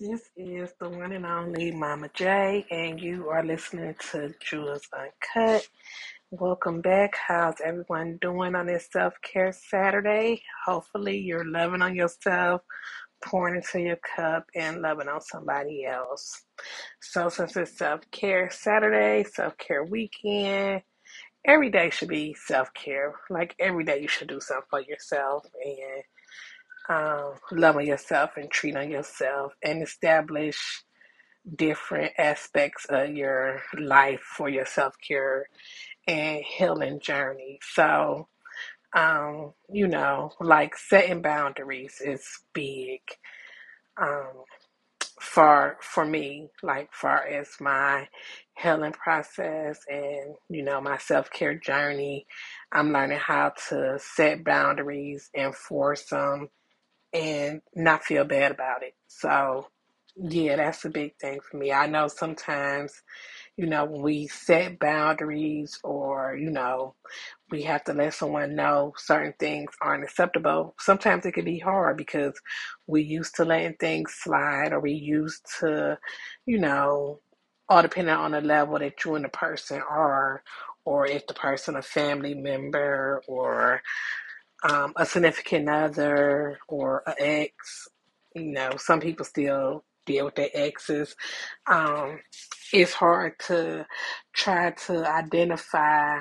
This is the one and only Mama J, and you are listening to Jewels Uncut. Welcome back. How's everyone doing on this self care Saturday? Hopefully, you're loving on yourself, pouring into your cup, and loving on somebody else. So, since it's self care Saturday, self care weekend, every day should be self care. Like every day, you should do something for yourself and um, love on yourself and treat on yourself and establish different aspects of your life for your self care and healing journey. So, um, you know, like setting boundaries is big. Um, for for me, like far as my healing process and you know my self care journey, I'm learning how to set boundaries, and enforce them, and not feel bad about it. So, yeah, that's a big thing for me. I know sometimes you know, when we set boundaries or, you know, we have to let someone know certain things aren't acceptable. Sometimes it can be hard because we used to letting things slide or we used to, you know, all depending on the level that you and the person are, or if the person a family member or um, a significant other or an ex. You know, some people still deal with their exes. Um, it's hard to try to identify,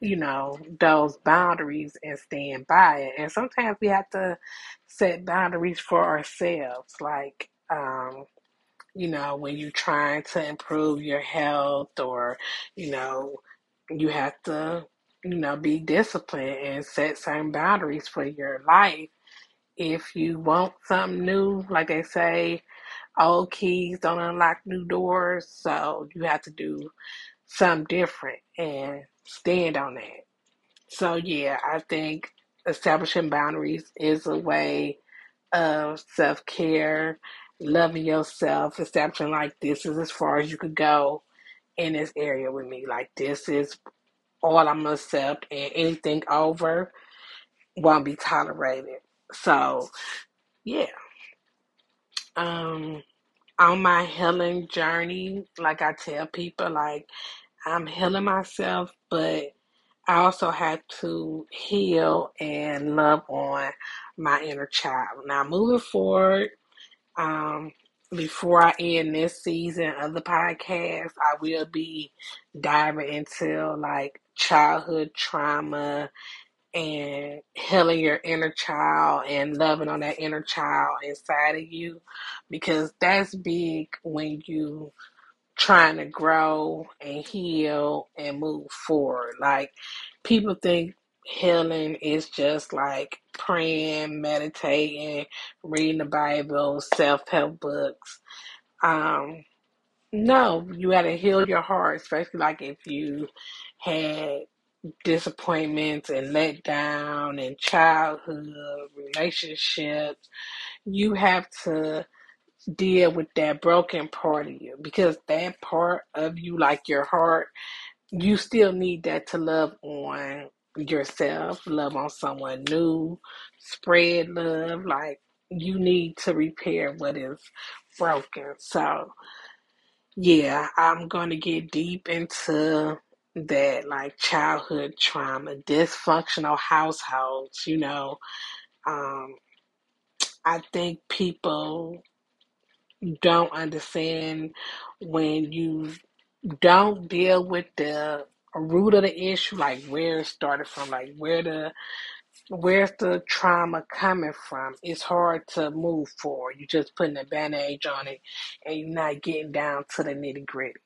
you know, those boundaries and stand by it. And sometimes we have to set boundaries for ourselves, like, um, you know, when you're trying to improve your health or, you know, you have to, you know, be disciplined and set certain boundaries for your life. If you want something new, like they say, old keys don't unlock new doors. So you have to do something different and stand on that. So yeah, I think establishing boundaries is a way of self care, loving yourself, establishing like this is as far as you could go in this area with me. Like this is all I'm gonna accept, and anything over won't be tolerated. So yeah, um, on my healing journey, like I tell people, like I'm healing myself, but I also have to heal and love on my inner child. Now, moving forward, um, before I end this season of the podcast, I will be diving into like childhood trauma and healing your inner child and loving on that inner child inside of you because that's big when you trying to grow and heal and move forward. Like people think healing is just like praying, meditating, reading the Bible, self-help books. Um no, you got to heal your heart, especially like if you had disappointments and let down in childhood relationships. You have to deal with that broken part of you because that part of you, like your heart, you still need that to love on yourself, love on someone new, spread love. Like you need to repair what is broken. So, yeah, I'm to get deep into that, like childhood trauma, dysfunctional households. You know, um, I think people don't understand when you don't deal with the root of the issue, like where it started from, like where the where's the trauma coming from. It's hard to move forward. You're just putting a bandage on it, and you're not getting down to the nitty gritty.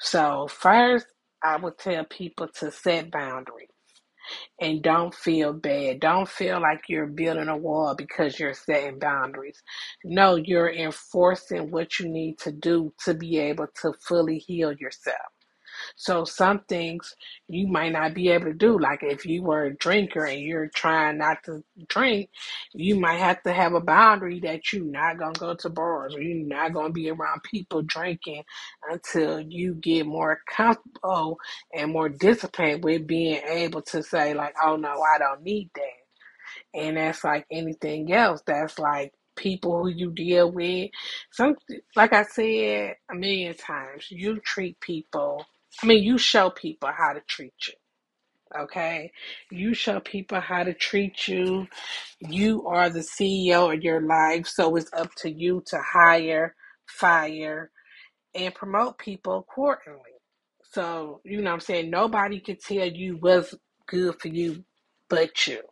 So first, I would tell people to set boundaries and don't feel bad. Don't feel like you're building a wall because you're setting boundaries. No, you're enforcing what you need to do to be able to fully heal yourself. So some things you might not be able to do. Like if you were a drinker and you're trying not to drink, you might have to have a boundary that you're not gonna go to bars or you're not gonna be around people drinking until you get more comfortable and more disciplined with being able to say like, oh no, I don't need that. And that's like anything else. That's like people who you deal with. Some, like I said a million times, you treat people. I mean, you show people how to treat you. Okay, you show people how to treat you. You are the CEO of your life, so it's up to you to hire, fire, and promote people accordingly. So, you know what I'm saying? Nobody can tell you what's good for you but you.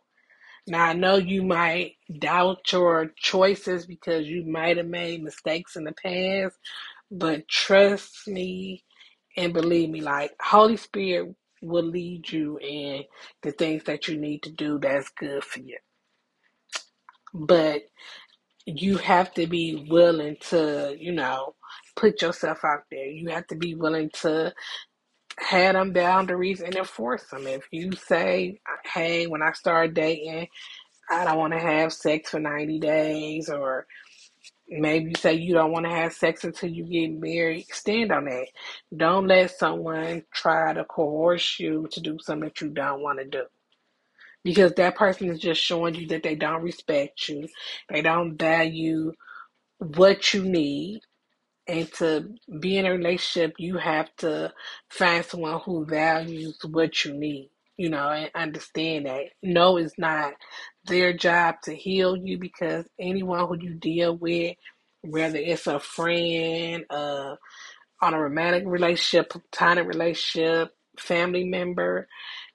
Now, I know you might doubt your choices because you might have made mistakes in the past, but trust me and believe me, like, Holy Spirit will lead you in the things that you need to do that's good for you. But you have to be willing to, you know, put yourself out there. You have to be willing to have them boundaries and enforce them. If you say, hey, when I start dating, I don't want to have sex for 90 days, or maybe you say you don't want to have sex until you get married, stand on that. Don't let someone try to coerce you to do something that you don't want to do. Because that person is just showing you that they don't respect you, they don't value what you need. And to be in a relationship, you have to find someone who values what you need, you know, and understand that. No, it's not their job to heal you because anyone who you deal with, whether it's a friend, uh, on a romantic relationship, platonic relationship, family member,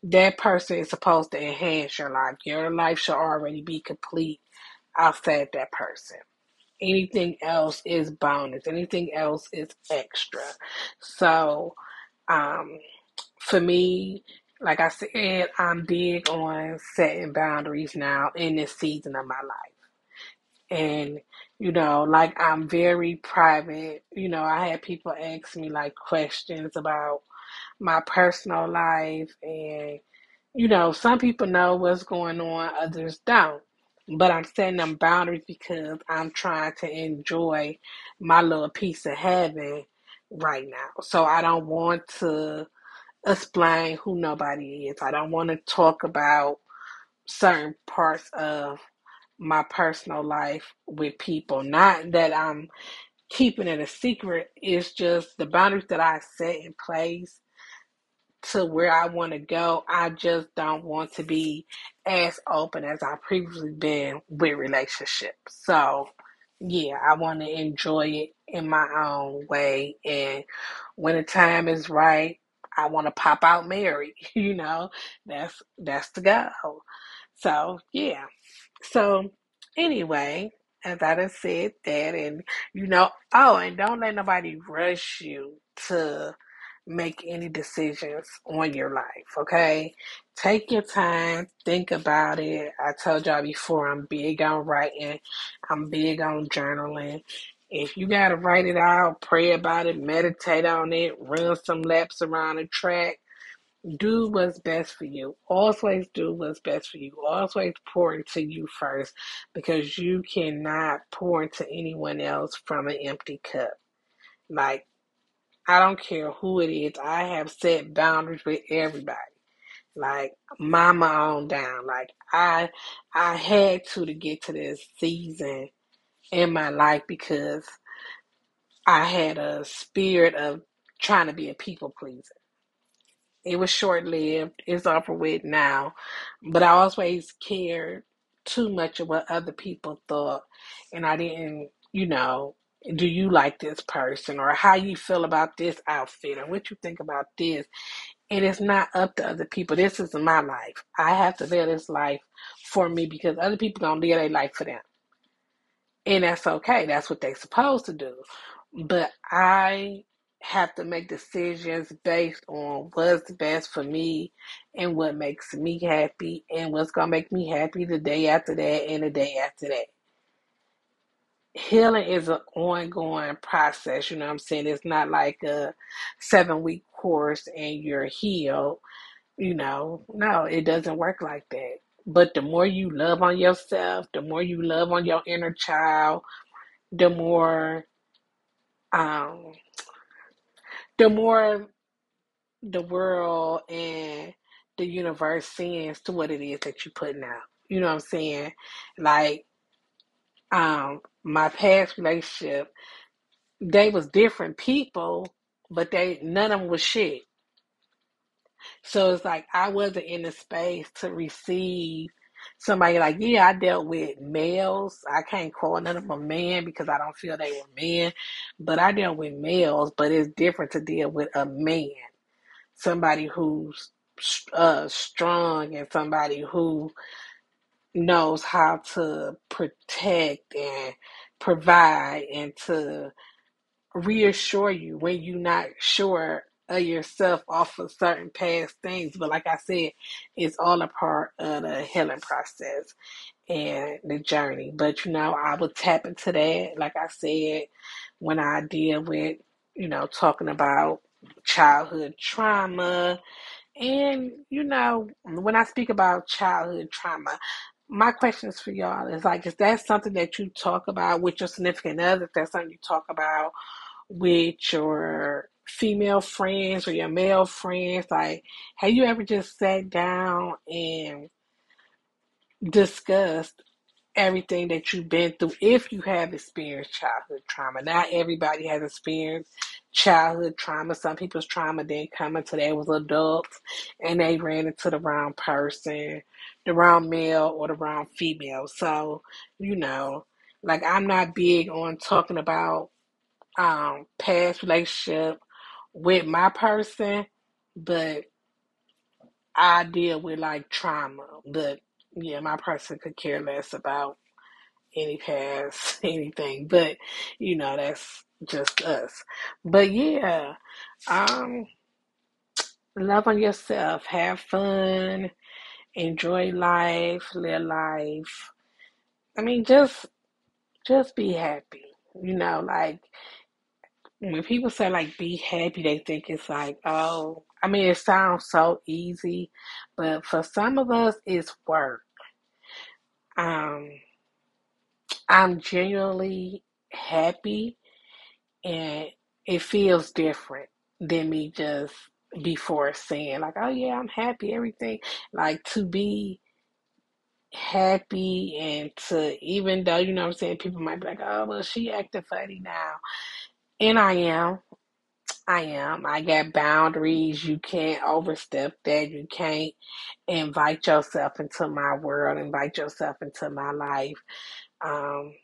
that person is supposed to enhance your life. Your life should already be complete outside that person. Anything else is bonus. Anything else is extra. So, um, for me, like I said, I'm big on setting boundaries now in this season of my life. And, you know, like I'm very private. You know, I had people ask me like questions about my personal life and you know, some people know what's going on, others don't. But I'm setting them boundaries because I'm trying to enjoy my little piece of heaven right now. So I don't want to explain who nobody is. I don't want to talk about certain parts of my personal life with people. Not that I'm keeping it a secret, it's just the boundaries that I set in place to where I want to go. I just don't want to be as open as I've previously been with relationships. So, yeah, I want to enjoy it in my own way. And when the time is right, I want to pop out married. You know, that's that's the goal. So, yeah. So, anyway, as I done said that, and you know, oh, and don't let nobody rush you to make any decisions on your life, okay? Take your time, think about it. I told y'all before, I'm big on writing, I'm big on journaling. If you got to write it out, pray about it, meditate on it, run some laps around the track, do what's best for you. Always do what's best for you. Always pour into you first because you cannot pour into anyone else from an empty cup. Like, I don't care who it is. I have set boundaries with everybody. Like mama on down. Like I I had to to get to this season in my life because I had a spirit of trying to be a people pleaser. It was short lived. It's over with now. But I always cared too much of what other people thought. And I didn't, you know, do you like this person or how you feel about this outfit or what you think about this. And it's not up to other people. This is my life. I have to live this life for me because other people don't live their life for them. And that's okay. That's what they're supposed to do. But I have to make decisions based on what's best for me and what makes me happy and what's going to make me happy the day after that and the day after that. Healing is an ongoing process, you know what I'm saying? It's not like a seven week course and you're healed, you know. No, it doesn't work like that. But the more you love on yourself, the more you love on your inner child, the more um the more the world and the universe sends to what it is that you're putting out. You know what I'm saying? Like Um, my past relationship, they was different people, but they none of them was shit. So it's like I wasn't in the space to receive somebody like, yeah, I dealt with males. I can't call none of them a man because I don't feel they were men, but I dealt with males. But it's different to deal with a man, somebody who's uh, strong and somebody who knows how to protect and provide and to reassure you when you're not sure of yourself off of certain past things. But like I said, it's all a part of the healing process and the journey. But you know, I will tap into that, like I said, when I deal with, you know, talking about childhood trauma. And, you know, when I speak about childhood trauma, my questions for y'all is like, is that something that you talk about with your significant other? If that's something you talk about with your female friends or your male friends? Like, have you ever just sat down and discussed everything that you've been through if you have experienced childhood trauma? Not everybody has experienced childhood trauma. Some people's trauma didn't come until they was adults and they ran into the wrong person, the wrong male or the wrong female. So, you know, like I'm not big on talking about um past relationship with my person, but I deal with like trauma. But yeah, my person could care less about any past anything. But you know, that's just us. But yeah, um love on yourself, have fun, enjoy life, live life. I mean just just be happy. You know, like when people say like be happy, they think it's like, oh, I mean, it sounds so easy, but for some of us, it's work. Um, I'm genuinely happy, and it feels different than me just before saying like, oh yeah, I'm happy, everything. Like to be happy and to even though you know what I'm saying, people might be like, oh well, she acting funny now, and I am. I am. I got boundaries. You can't overstep that. You can't invite yourself into my world, invite yourself into my life. Um,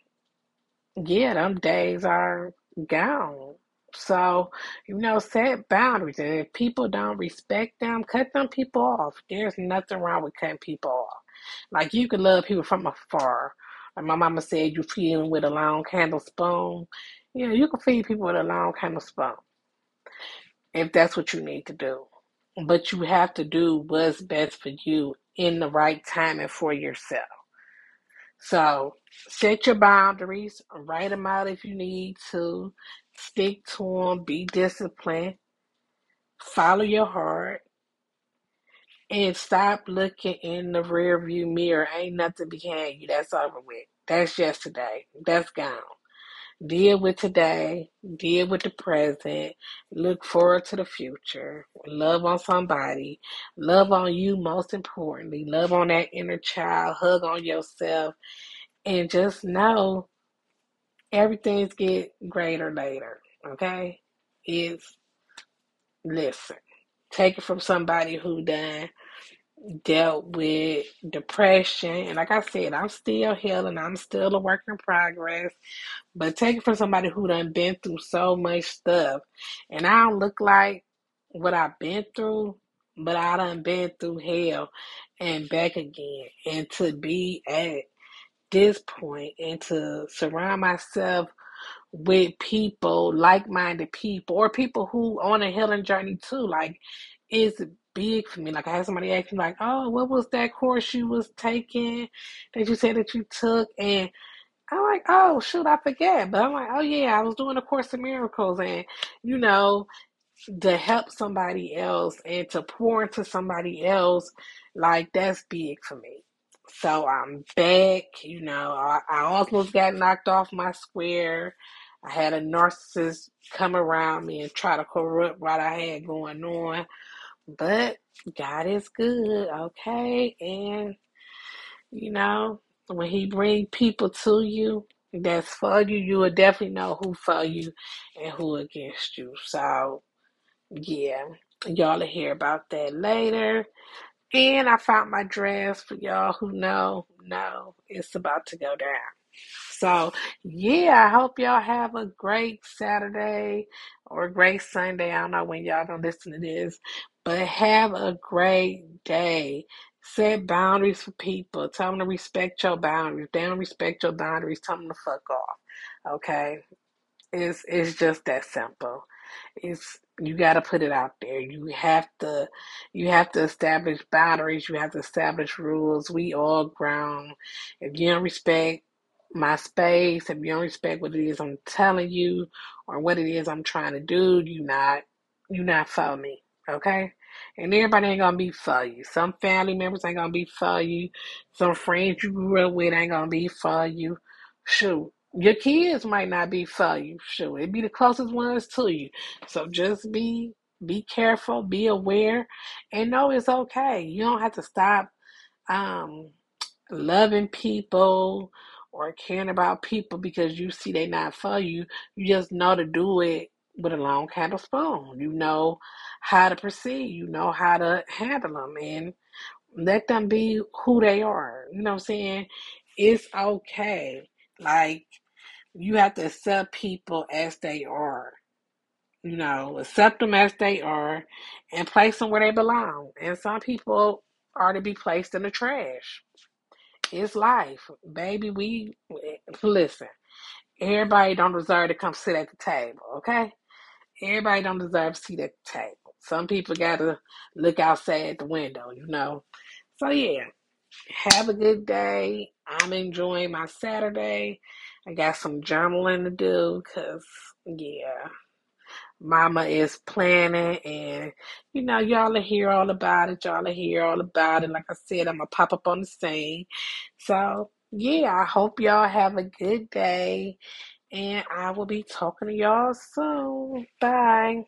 yeah, them days are gone. So, you know, set boundaries. And if people don't respect them, cut them people off. There's nothing wrong with cutting people off. Like you can love people from afar. Like my mama said, you feed them with a long candle spoon. Yeah, you can feed people with a long candle spoon if that's what you need to do. But you have to do what's best for you in the right time and for yourself. So set your boundaries, write them out if you need to, stick to them, be disciplined, follow your heart, and stop looking in the rear view mirror. Ain't nothing behind you. That's over with. That's yesterday. That's gone. Deal with today, deal with the present, look forward to the future, love on somebody, love on you most importantly, love on that inner child, hug on yourself, and just know everything's get greater later. Okay? It's listen. Take it from somebody who done dealt with depression. And like I said, I'm still healing. I'm still a work in progress. But take it from somebody who done been through so much stuff. And I don't look like what I've been through, but I done been through hell and back again. And to be at this point and to surround myself with people, like minded people, or people who on a healing journey too, like is big for me. Like I had somebody ask me like, Oh, what was that course you was taking that you said that you took? And I'm like, oh shoot, I forget. But I'm like, oh yeah, I was doing a course of miracles, and you know, to help somebody else and to pour into somebody else, like that's big for me. So I'm back. You know, I, I almost got knocked off my square. I had a narcissist come around me and try to corrupt what I had going on, but God is good, okay? And you know, when He bring people to you that's for you, you will definitely know who for you and who against you. So yeah, y'all will hear about that later. And I found my dress for y'all who know, know it's about to go down. So, yeah, I hope y'all have a great Saturday or a great Sunday. I don't know when y'all gonna listen to this, but have a great day. Set boundaries for people. Tell them to respect your boundaries. If they don't respect your boundaries, tell them to fuck off. Okay? It's it's just that simple. It's you got to put it out there. You have to you have to establish boundaries. You have to establish rules. We all grown. If you don't respect my space, if you don't respect what it is I'm telling you or what it is I'm trying to do, you not you not for me. Okay? And everybody ain't gonna be for you. Some family members ain't gonna be for you. Some friends you grew up with ain't gonna be for you. Shoot. Your kids might not be for you. Shoot. It be the closest ones to you. So just be be careful, be aware, and know it's okay. You don't have to stop um loving people or caring about people because you see they not for you. You just know to do it with a long handle spoon. You know how to proceed. You know how to handle them and let them be who they are. You know what I'm saying? It's okay. Like you have to accept people as they are. You know, accept them as they are and place them where they belong. And some people are to be placed in the trash. It's life. Baby, we listen. Everybody don't deserve to come sit at the table, okay? Everybody don't deserve to sit at the table. Some people gotta look outside the window, you know. So yeah, have a good day. I'm enjoying my Saturday. I got some journaling to do because, yeah, Mama is planning and, you know, y'all are hear all about it. Y'all are hear all about it. Like I said, I'm to pop up on the scene. So, yeah, I hope y'all have a good day and I will be talking to y'all soon. Bye.